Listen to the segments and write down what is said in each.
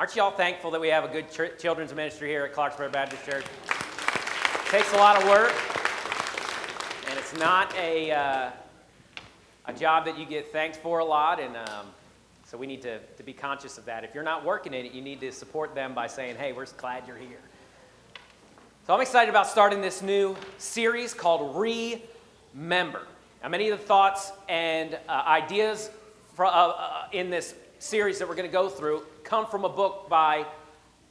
Aren't you all thankful that we have a good ch- children's ministry here at Clarksburg Baptist Church? It takes a lot of work, and it's not a, uh, a job that you get thanked for a lot, and um, so we need to, to be conscious of that. If you're not working in it, you need to support them by saying, hey, we're glad you're here. So I'm excited about starting this new series called Remember. Now, many of the thoughts and uh, ideas for, uh, uh, in this series that we're going to go through come from a book by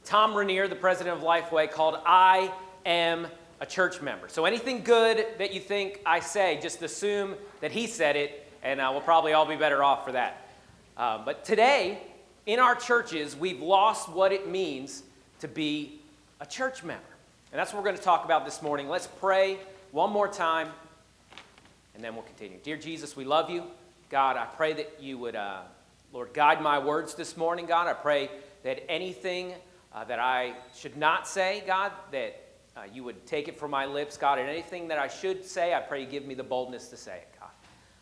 Tom Rainer, the president of Lifeway, called I Am a Church Member. So anything good that you think I say, just assume that he said it, and uh, we'll probably all be better off for that. Uh, but today, in our churches, we've lost what it means to be a church member. And that's what we're going to talk about this morning. Let's pray one more time, and then we'll continue. Dear Jesus, we love you. God, I pray that you would. Uh, Lord, guide my words this morning, God. I pray that anything uh, that I should not say, God, that uh, you would take it from my lips, God, and anything that I should say, I pray you give me the boldness to say it, God.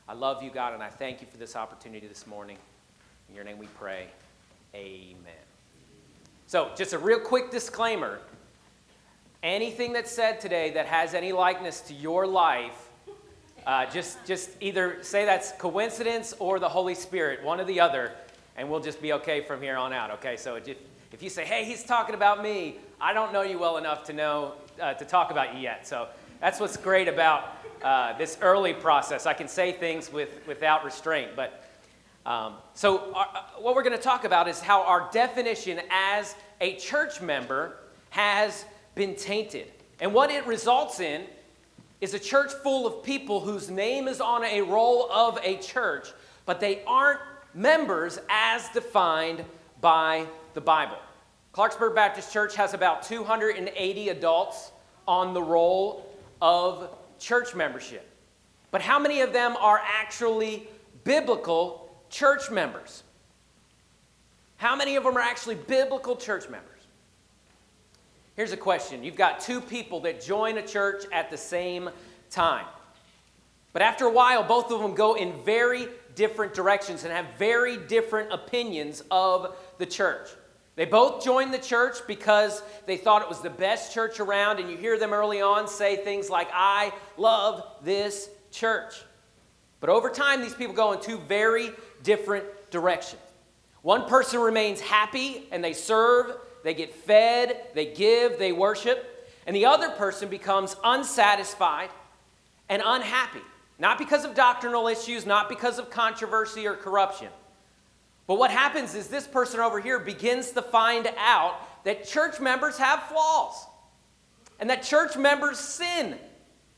I love you, God, and I thank you for this opportunity this morning. In your name we pray. Amen. So, just a real quick disclaimer anything that's said today that has any likeness to your life uh, just, just either say that's coincidence or the Holy Spirit, one or the other, and we'll just be okay from here on out. Okay, so if, if you say, "Hey, he's talking about me," I don't know you well enough to know uh, to talk about you yet. So that's what's great about uh, this early process. I can say things with, without restraint. But um, so our, uh, what we're going to talk about is how our definition as a church member has been tainted, and what it results in is a church full of people whose name is on a roll of a church, but they aren't members as defined by the Bible. Clarksburg Baptist Church has about 280 adults on the roll of church membership. But how many of them are actually biblical church members? How many of them are actually biblical church members? Here's a question You've got two people that join a church at the same time. But after a while, both of them go in very different directions and have very different opinions of the church. They both joined the church because they thought it was the best church around, and you hear them early on say things like, I love this church. But over time, these people go in two very different directions. One person remains happy and they serve they get fed, they give, they worship. And the other person becomes unsatisfied and unhappy, not because of doctrinal issues, not because of controversy or corruption. But what happens is this person over here begins to find out that church members have flaws and that church members sin.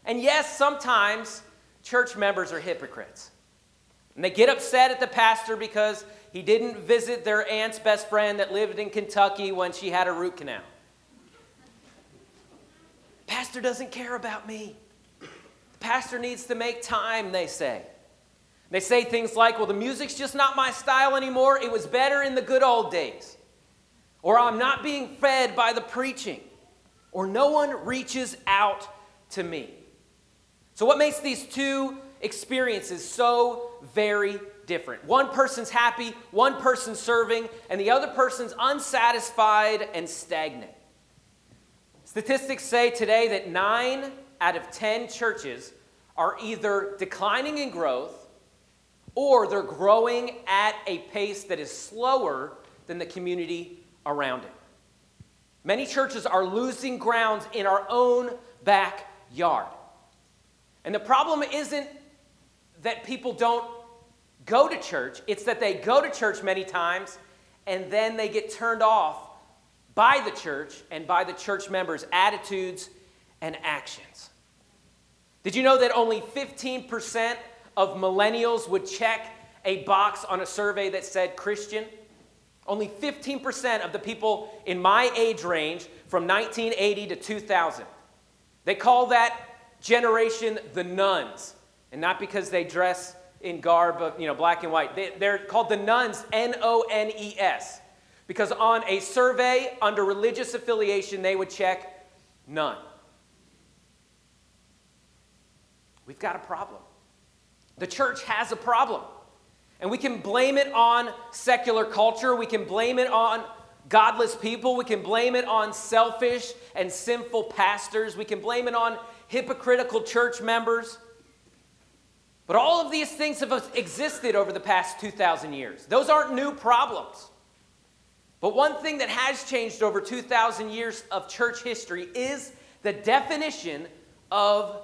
And yes, sometimes church members are hypocrites. And they get upset at the pastor because he didn't visit their aunt's best friend that lived in Kentucky when she had a root canal. Pastor doesn't care about me. The pastor needs to make time, they say. They say things like, well, the music's just not my style anymore. It was better in the good old days. Or I'm not being fed by the preaching. Or no one reaches out to me. So, what makes these two experiences so very different. One person's happy, one person's serving, and the other person's unsatisfied and stagnant. Statistics say today that nine out of 10 churches are either declining in growth or they're growing at a pace that is slower than the community around it. Many churches are losing ground in our own backyard. And the problem isn't that people don't go to church, it's that they go to church many times and then they get turned off by the church and by the church members' attitudes and actions. Did you know that only 15% of millennials would check a box on a survey that said Christian? Only 15% of the people in my age range from 1980 to 2000. They call that generation the nuns, and not because they dress in garb of, you know, black and white. They, they're called the nuns, N O N E S, because on a survey under religious affiliation, they would check none. We've got a problem. The church has a problem. And we can blame it on secular culture, we can blame it on godless people. We can blame it on selfish and sinful pastors. We can blame it on hypocritical church members. But all of these things have existed over the past 2,000 years. Those aren't new problems. But one thing that has changed over 2,000 years of church history is the definition of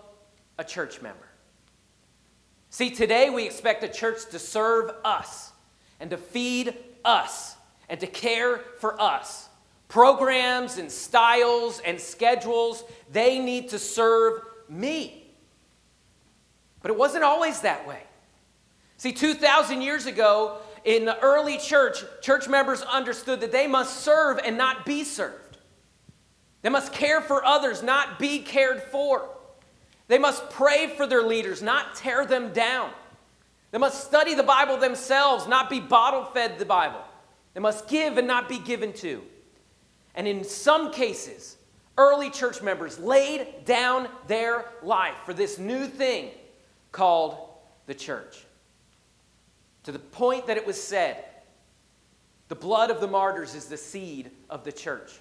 a church member. See, today we expect the church to serve us and to feed us and to care for us. Programs and styles and schedules, they need to serve me. But it wasn't always that way. See, 2,000 years ago, in the early church, church members understood that they must serve and not be served. They must care for others, not be cared for. They must pray for their leaders, not tear them down. They must study the Bible themselves, not be bottle fed the Bible. They must give and not be given to. And in some cases, early church members laid down their life for this new thing called the church. To the point that it was said, the blood of the martyrs is the seed of the church.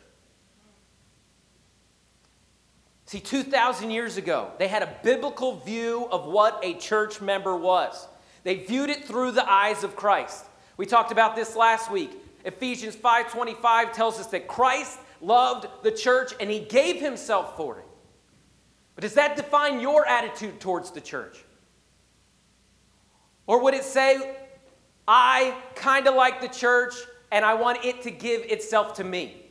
See, 2,000 years ago, they had a biblical view of what a church member was. They viewed it through the eyes of Christ. We talked about this last week. Ephesians 5:25 tells us that Christ loved the church and he gave himself for it. But does that define your attitude towards the church? Or would it say, I kind of like the church and I want it to give itself to me?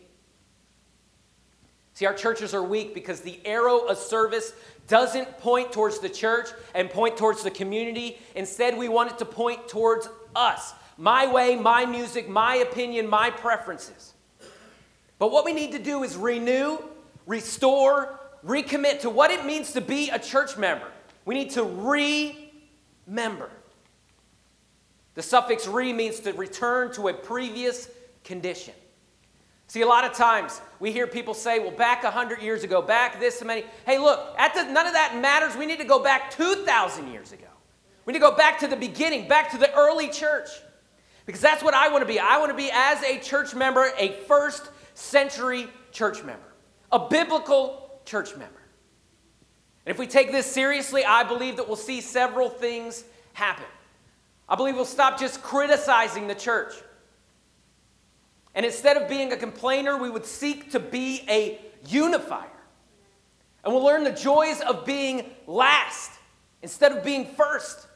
See, our churches are weak because the arrow of service doesn't point towards the church and point towards the community. Instead, we want it to point towards us my way, my music, my opinion, my preferences. But what we need to do is renew, restore, recommit to what it means to be a church member. We need to remember. The suffix re means to return to a previous condition. See, a lot of times we hear people say, well, back 100 years ago, back this many. Hey, look, the, none of that matters. We need to go back 2,000 years ago. We need to go back to the beginning, back to the early church. Because that's what I want to be. I want to be, as a church member, a first century church member, a biblical church member. And if we take this seriously, I believe that we'll see several things happen. I believe we'll stop just criticizing the church. And instead of being a complainer, we would seek to be a unifier. And we'll learn the joys of being last instead of being first.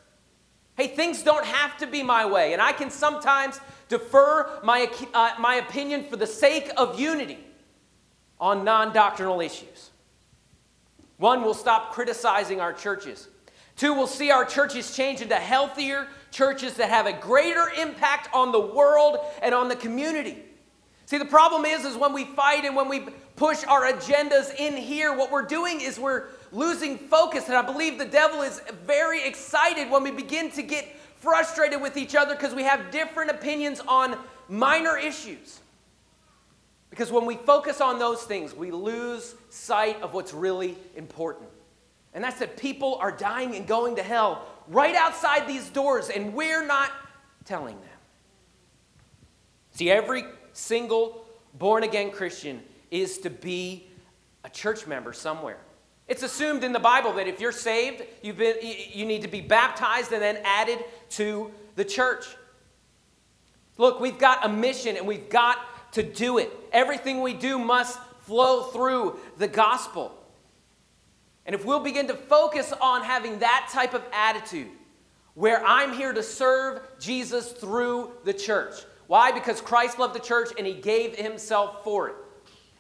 Hey, things don't have to be my way, and I can sometimes defer my, uh, my opinion for the sake of unity on non doctrinal issues. One, we'll stop criticizing our churches. Two, we'll see our churches change into healthier churches that have a greater impact on the world and on the community. See, the problem is, is when we fight and when we push our agendas in here, what we're doing is we're losing focus. And I believe the devil is very excited when we begin to get frustrated with each other because we have different opinions on minor issues. Because when we focus on those things, we lose sight of what's really important. And that's that people are dying and going to hell right outside these doors, and we're not telling them. See, every single born again Christian is to be a church member somewhere. It's assumed in the Bible that if you're saved, you've been, you need to be baptized and then added to the church. Look, we've got a mission and we've got to do it. Everything we do must flow through the gospel. And if we'll begin to focus on having that type of attitude, where I'm here to serve Jesus through the church. Why? Because Christ loved the church and he gave himself for it.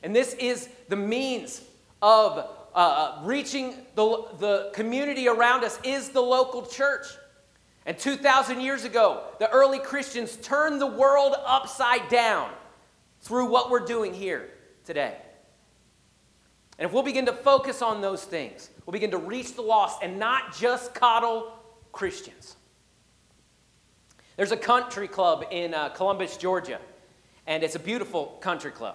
And this is the means of uh, uh, reaching the, the community around us is the local church. And 2,000 years ago, the early Christians turned the world upside down through what we're doing here today. And if we'll begin to focus on those things, we'll begin to reach the lost and not just coddle Christians. There's a country club in uh, Columbus, Georgia, and it's a beautiful country club.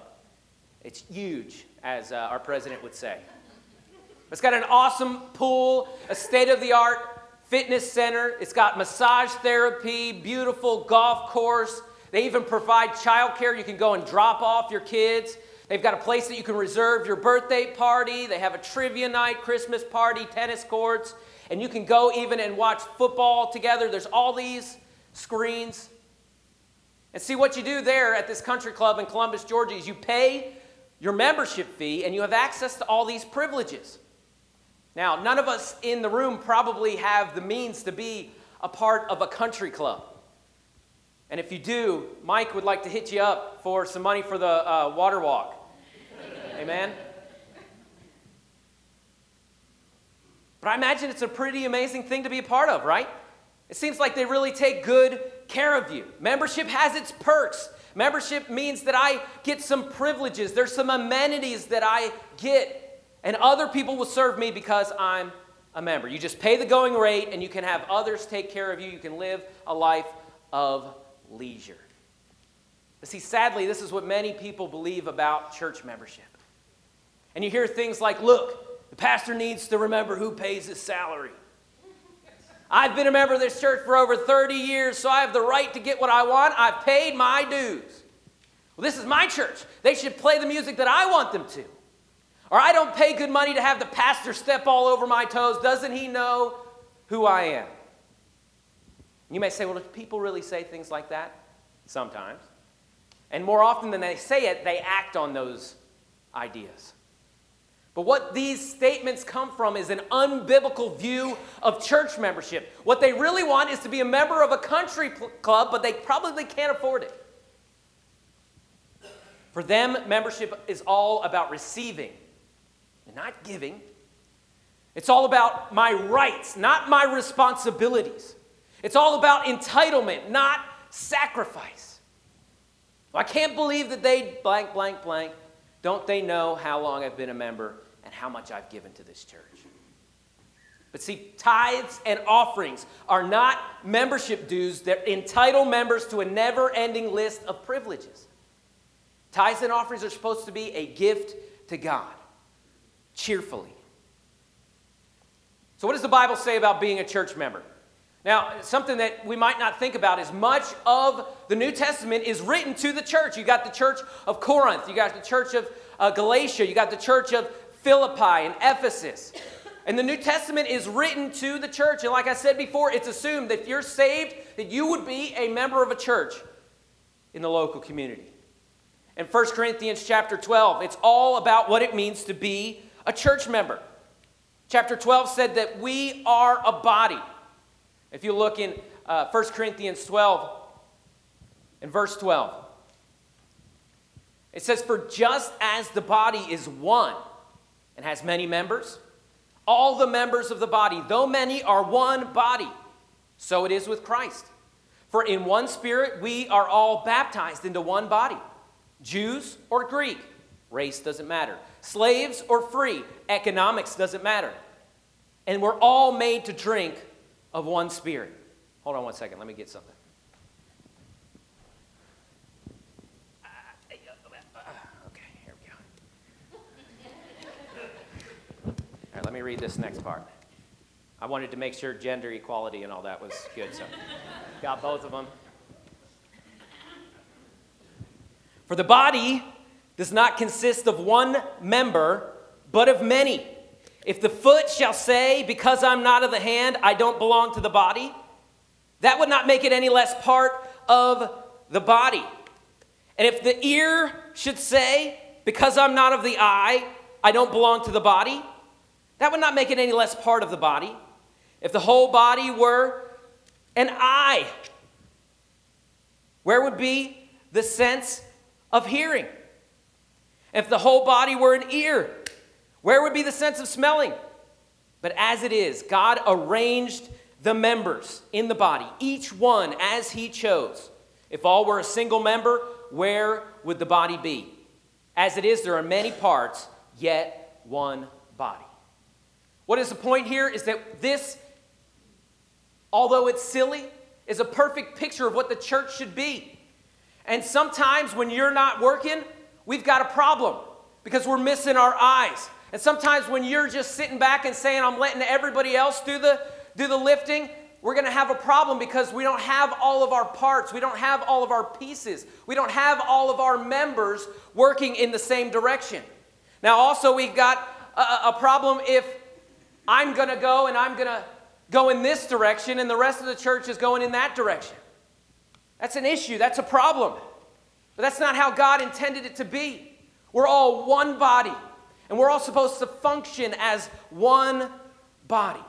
It's huge, as uh, our president would say. It's got an awesome pool, a state of the art fitness center. It's got massage therapy, beautiful golf course. They even provide childcare. You can go and drop off your kids. They've got a place that you can reserve your birthday party. They have a trivia night, Christmas party, tennis courts, and you can go even and watch football together. There's all these screens. And see what you do there at this country club in Columbus, Georgia is you pay your membership fee and you have access to all these privileges. Now, none of us in the room probably have the means to be a part of a country club. And if you do, Mike would like to hit you up for some money for the uh, water walk. Amen? But I imagine it's a pretty amazing thing to be a part of, right? It seems like they really take good care of you. Membership has its perks. Membership means that I get some privileges, there's some amenities that I get, and other people will serve me because I'm a member. You just pay the going rate and you can have others take care of you. You can live a life of leisure. See, sadly, this is what many people believe about church membership. And you hear things like, look, the pastor needs to remember who pays his salary. I've been a member of this church for over 30 years, so I have the right to get what I want. I've paid my dues. Well, this is my church. They should play the music that I want them to. Or I don't pay good money to have the pastor step all over my toes. Doesn't he know who I am? You may say, well, people really say things like that? Sometimes. And more often than they say it, they act on those ideas. But what these statements come from is an unbiblical view of church membership. What they really want is to be a member of a country club, but they probably can't afford it. For them, membership is all about receiving and not giving. It's all about my rights, not my responsibilities. It's all about entitlement, not sacrifice. I can't believe that they blank, blank, blank. Don't they know how long I've been a member and how much I've given to this church? But see, tithes and offerings are not membership dues that entitle members to a never ending list of privileges. Tithes and offerings are supposed to be a gift to God, cheerfully. So, what does the Bible say about being a church member? Now, something that we might not think about is much of the New Testament is written to the church. You got the church of Corinth, you got the church of uh, Galatia, you got the church of Philippi and Ephesus. And the New Testament is written to the church. And like I said before, it's assumed that if you're saved, that you would be a member of a church in the local community. In 1 Corinthians chapter 12, it's all about what it means to be a church member. Chapter 12 said that we are a body. If you look in uh, 1 Corinthians 12, in verse 12, it says, For just as the body is one and has many members, all the members of the body, though many, are one body. So it is with Christ. For in one spirit we are all baptized into one body Jews or Greek, race doesn't matter, slaves or free, economics doesn't matter. And we're all made to drink of one spirit. Hold on one second. Let me get something. Okay, here we go. All right, let me read this next part. I wanted to make sure gender equality and all that was good, so got both of them. For the body does not consist of one member, but of many. If the foot shall say, Because I'm not of the hand, I don't belong to the body, that would not make it any less part of the body. And if the ear should say, Because I'm not of the eye, I don't belong to the body, that would not make it any less part of the body. If the whole body were an eye, where would be the sense of hearing? If the whole body were an ear, where would be the sense of smelling? But as it is, God arranged the members in the body, each one as He chose. If all were a single member, where would the body be? As it is, there are many parts, yet one body. What is the point here is that this, although it's silly, is a perfect picture of what the church should be. And sometimes when you're not working, we've got a problem because we're missing our eyes. And sometimes when you're just sitting back and saying, I'm letting everybody else do the, do the lifting, we're going to have a problem because we don't have all of our parts. We don't have all of our pieces. We don't have all of our members working in the same direction. Now, also, we've got a, a problem if I'm going to go and I'm going to go in this direction and the rest of the church is going in that direction. That's an issue. That's a problem. But that's not how God intended it to be. We're all one body, and we're all supposed to function as one body.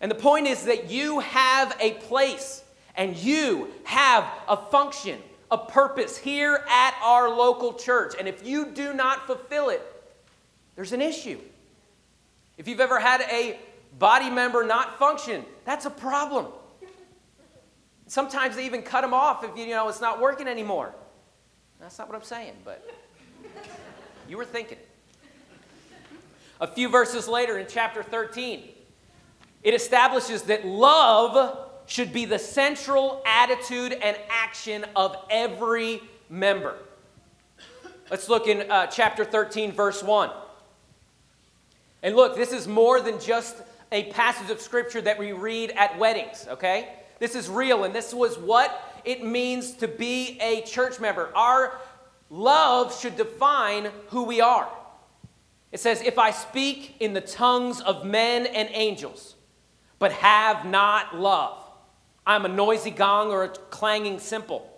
And the point is that you have a place and you have a function, a purpose here at our local church. And if you do not fulfill it, there's an issue. If you've ever had a body member not function, that's a problem. Sometimes they even cut them off if you know it's not working anymore. That's not what I'm saying, but you were thinking. A few verses later in chapter 13, it establishes that love should be the central attitude and action of every member. Let's look in uh, chapter 13, verse 1. And look, this is more than just a passage of scripture that we read at weddings, okay? This is real, and this was what it means to be a church member. Our love should define who we are. It says, If I speak in the tongues of men and angels, but have not love. I'm a noisy gong or a clanging cymbal.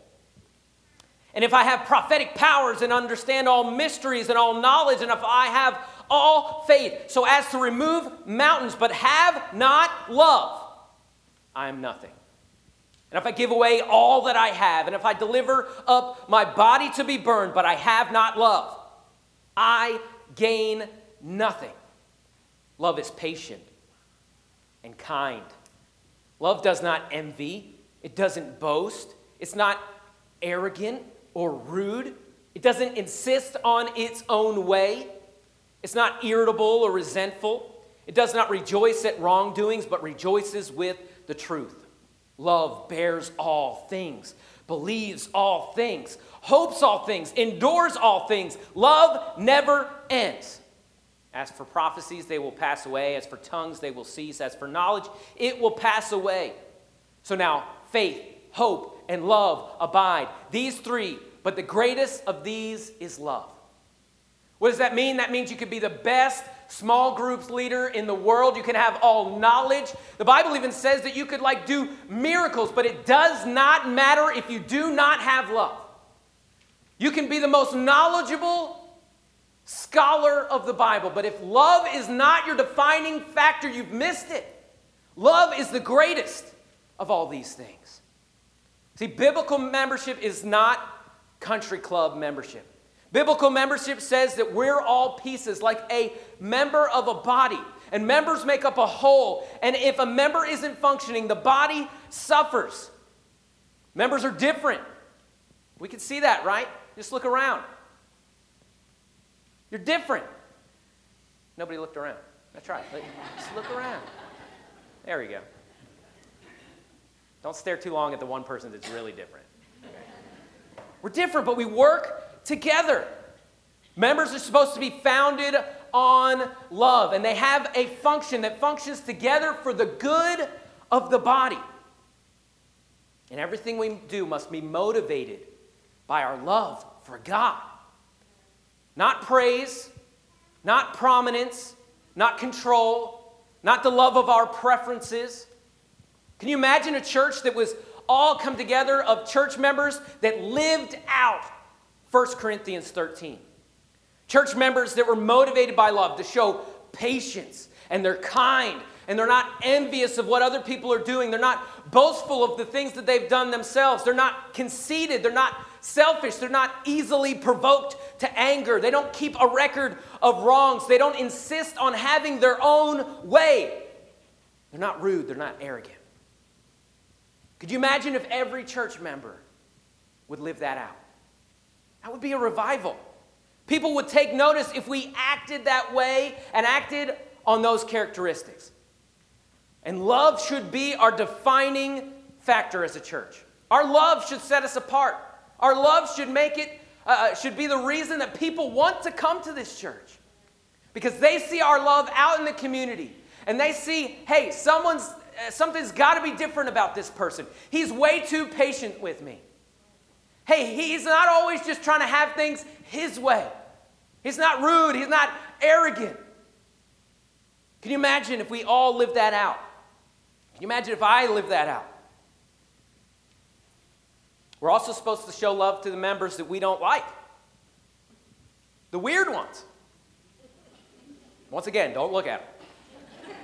And if I have prophetic powers and understand all mysteries and all knowledge, and if I have all faith so as to remove mountains, but have not love, I am nothing. And if I give away all that I have, and if I deliver up my body to be burned, but I have not love, I gain nothing. Love is patient and kind. Love does not envy, it doesn't boast, it's not arrogant or rude, it doesn't insist on its own way, it's not irritable or resentful, it does not rejoice at wrongdoings, but rejoices with the truth. Love bears all things, believes all things, hopes all things, endures all things. Love never ends. As for prophecies, they will pass away. As for tongues, they will cease. As for knowledge, it will pass away. So now, faith, hope, and love abide. These three, but the greatest of these is love. What does that mean? That means you could be the best small groups leader in the world. You can have all knowledge. The Bible even says that you could like do miracles, but it does not matter if you do not have love. You can be the most knowledgeable scholar of the Bible, but if love is not your defining factor, you've missed it. Love is the greatest of all these things. See, biblical membership is not country club membership. Biblical membership says that we're all pieces, like a member of a body, and members make up a whole. And if a member isn't functioning, the body suffers. Members are different. We can see that, right? Just look around. You're different. Nobody looked around. That's right. Just look around. There we go. Don't stare too long at the one person that's really different. We're different, but we work together. Members are supposed to be founded on love, and they have a function that functions together for the good of the body. And everything we do must be motivated by our love for God not praise, not prominence, not control, not the love of our preferences. Can you imagine a church that was all come together of church members that lived out 1 Corinthians 13? Church members that were motivated by love to show patience and they're kind and they're not envious of what other people are doing. They're not boastful of the things that they've done themselves. They're not conceited. They're not selfish. They're not easily provoked to anger. They don't keep a record of wrongs. They don't insist on having their own way. They're not rude. They're not arrogant. Could you imagine if every church member would live that out? That would be a revival. People would take notice if we acted that way and acted on those characteristics. And love should be our defining factor as a church. Our love should set us apart. Our love should make it, uh, uh, should be the reason that people want to come to this church because they see our love out in the community and they see, hey, someone's uh, something's got to be different about this person. He's way too patient with me. Hey, he's not always just trying to have things his way. He's not rude, he's not arrogant. Can you imagine if we all lived that out? Can you imagine if I lived that out? We're also supposed to show love to the members that we don't like, the weird ones. Once again, don't look at them.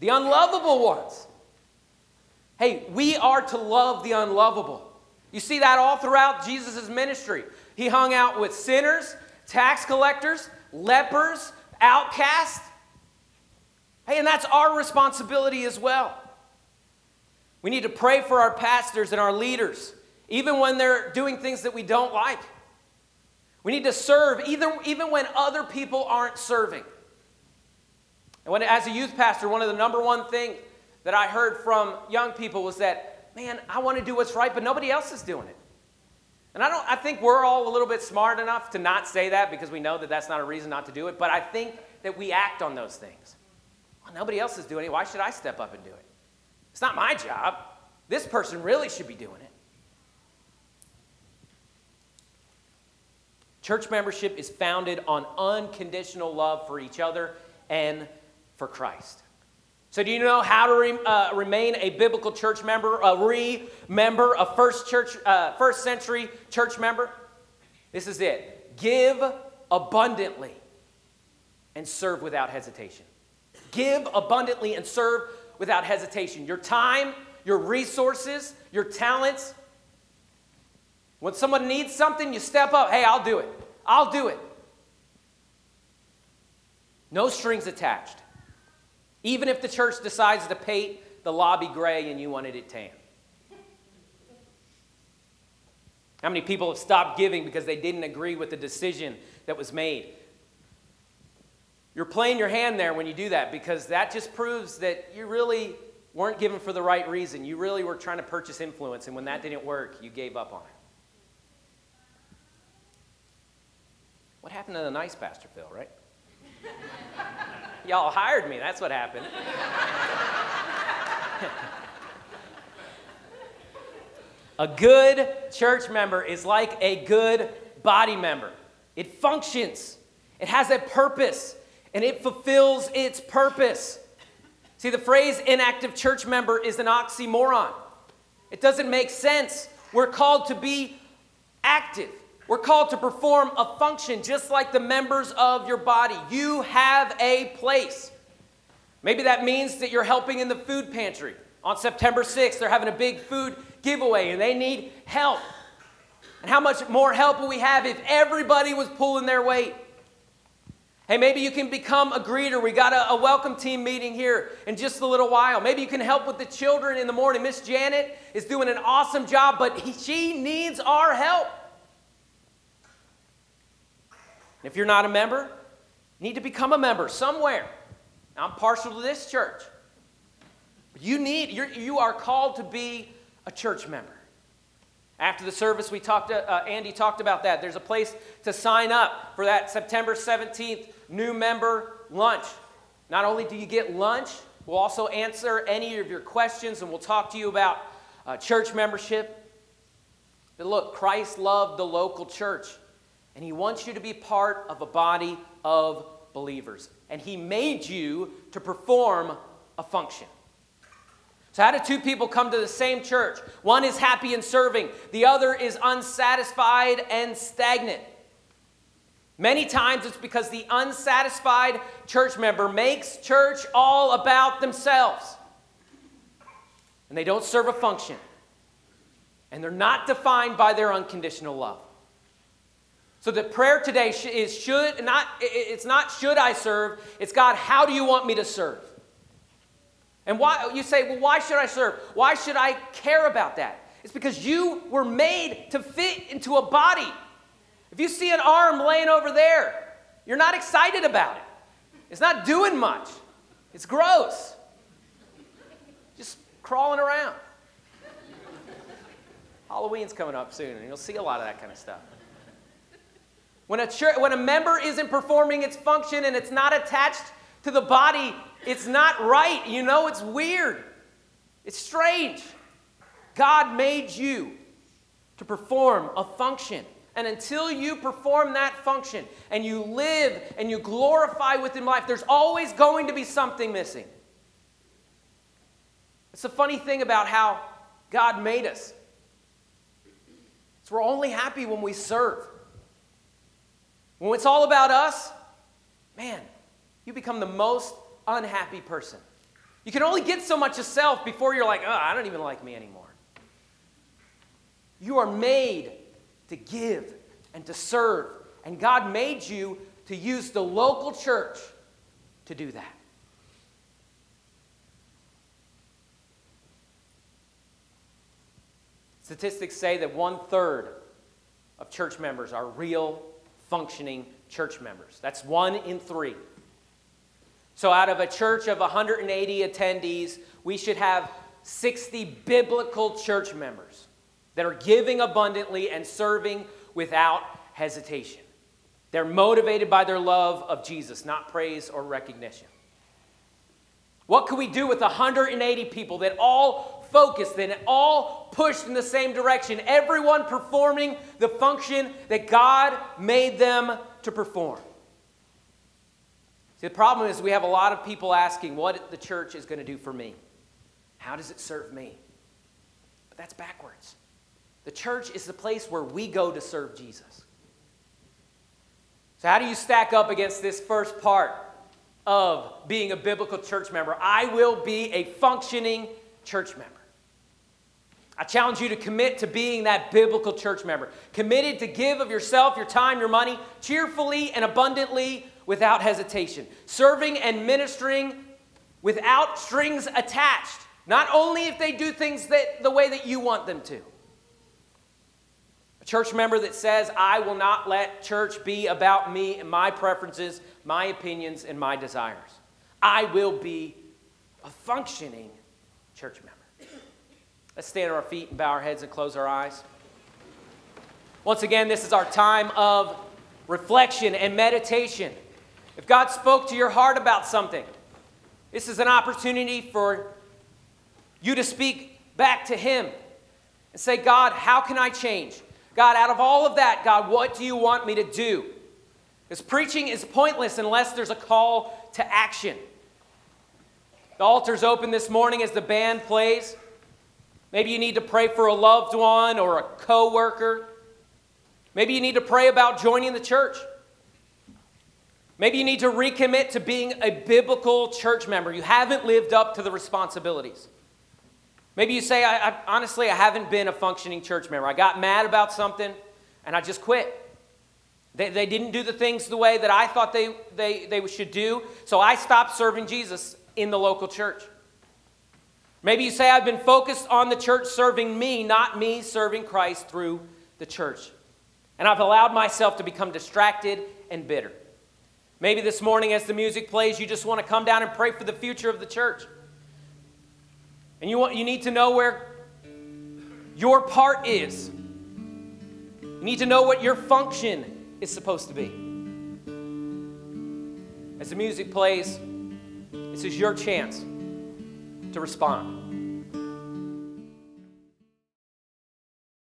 the unlovable ones. Hey, we are to love the unlovable. You see that all throughout Jesus' ministry. He hung out with sinners, tax collectors, lepers, outcasts. Hey, and that's our responsibility as well. We need to pray for our pastors and our leaders, even when they're doing things that we don't like. We need to serve even, even when other people aren't serving. And when, as a youth pastor, one of the number one things that I heard from young people was that, man, I want to do what's right, but nobody else is doing it. And I, don't, I think we're all a little bit smart enough to not say that because we know that that's not a reason not to do it, but I think that we act on those things. Well, nobody else is doing it. Why should I step up and do it? It's not my job. This person really should be doing it. Church membership is founded on unconditional love for each other and for Christ. So, do you know how to re, uh, remain a biblical church member, a re-member, a first church, uh, first century church member? This is it: give abundantly and serve without hesitation. Give abundantly and serve without hesitation. Your time, your resources, your talents. When someone needs something, you step up. Hey, I'll do it. I'll do it. No strings attached. Even if the church decides to paint the lobby gray and you wanted it tan. How many people have stopped giving because they didn't agree with the decision that was made? You're playing your hand there when you do that because that just proves that you really weren't given for the right reason. You really were trying to purchase influence, and when that didn't work, you gave up on it. What happened to the nice Pastor Phil, right? Y'all hired me, that's what happened. a good church member is like a good body member, it functions, it has a purpose and it fulfills its purpose. See, the phrase inactive church member is an oxymoron. It doesn't make sense. We're called to be active. We're called to perform a function just like the members of your body. You have a place. Maybe that means that you're helping in the food pantry. On September 6th, they're having a big food giveaway and they need help. And how much more help will we have if everybody was pulling their weight? Hey, maybe you can become a greeter. We got a, a, welcome team meeting here in just a little while. Maybe you can help with the children in the morning. Miss Janet is doing an awesome job, but he, she needs our help. If you're not a member, you need to become a member somewhere. Now, I'm partial to this church. You need, you're, you are called to be a church member. After the service, we talked. Uh, Andy talked about that. There's a place to sign up for that September 17th new member lunch. Not only do you get lunch, we'll also answer any of your questions, and we'll talk to you about uh, church membership. But look, Christ loved the local church, and He wants you to be part of a body of believers, and He made you to perform a function. So, how do two people come to the same church? One is happy and serving, the other is unsatisfied and stagnant. Many times it's because the unsatisfied church member makes church all about themselves. And they don't serve a function. And they're not defined by their unconditional love. So the prayer today is should not it's not should I serve, it's God, how do you want me to serve? And why you say, well, why should I serve? Why should I care about that? It's because you were made to fit into a body. If you see an arm laying over there, you're not excited about it. It's not doing much. It's gross. Just crawling around. Halloween's coming up soon, and you'll see a lot of that kind of stuff. When a, church, when a member isn't performing its function and it's not attached to the body, It's not right. You know, it's weird. It's strange. God made you to perform a function. And until you perform that function and you live and you glorify within life, there's always going to be something missing. It's a funny thing about how God made us. So we're only happy when we serve. When it's all about us, man, you become the most unhappy person. You can only get so much of self before you're like, oh, I don't even like me anymore. You are made to give and to serve. And God made you to use the local church to do that. Statistics say that one third of church members are real, functioning church members. That's one in three. So, out of a church of 180 attendees, we should have 60 biblical church members that are giving abundantly and serving without hesitation. They're motivated by their love of Jesus, not praise or recognition. What could we do with 180 people that all focused and all pushed in the same direction, everyone performing the function that God made them to perform? See, the problem is we have a lot of people asking what the church is going to do for me. How does it serve me? But that's backwards. The church is the place where we go to serve Jesus. So, how do you stack up against this first part of being a biblical church member? I will be a functioning church member. I challenge you to commit to being that biblical church member, committed to give of yourself, your time, your money, cheerfully and abundantly without hesitation, serving and ministering without strings attached, not only if they do things that, the way that you want them to A church member that says, I will not let church be about me and my preferences, my opinions, and my desires. I will be a functioning church member. Let's stand on our feet and bow our heads and close our eyes. Once again, this is our time of reflection and meditation. If God spoke to your heart about something, this is an opportunity for you to speak back to Him and say, God, how can I change? God, out of all of that, God, what do you want me to do? Because preaching is pointless unless there's a call to action. The altar's open this morning as the band plays. Maybe you need to pray for a loved one or a coworker. Maybe you need to pray about joining the church. Maybe you need to recommit to being a biblical church member. You haven't lived up to the responsibilities. Maybe you say, I, I, honestly, I haven't been a functioning church member. I got mad about something and I just quit. They, they didn't do the things the way that I thought they, they, they should do, so I stopped serving Jesus in the local church. Maybe you say, I've been focused on the church serving me, not me serving Christ through the church. And I've allowed myself to become distracted and bitter. Maybe this morning, as the music plays, you just want to come down and pray for the future of the church. And you, want, you need to know where your part is. You need to know what your function is supposed to be. As the music plays, this is your chance to respond.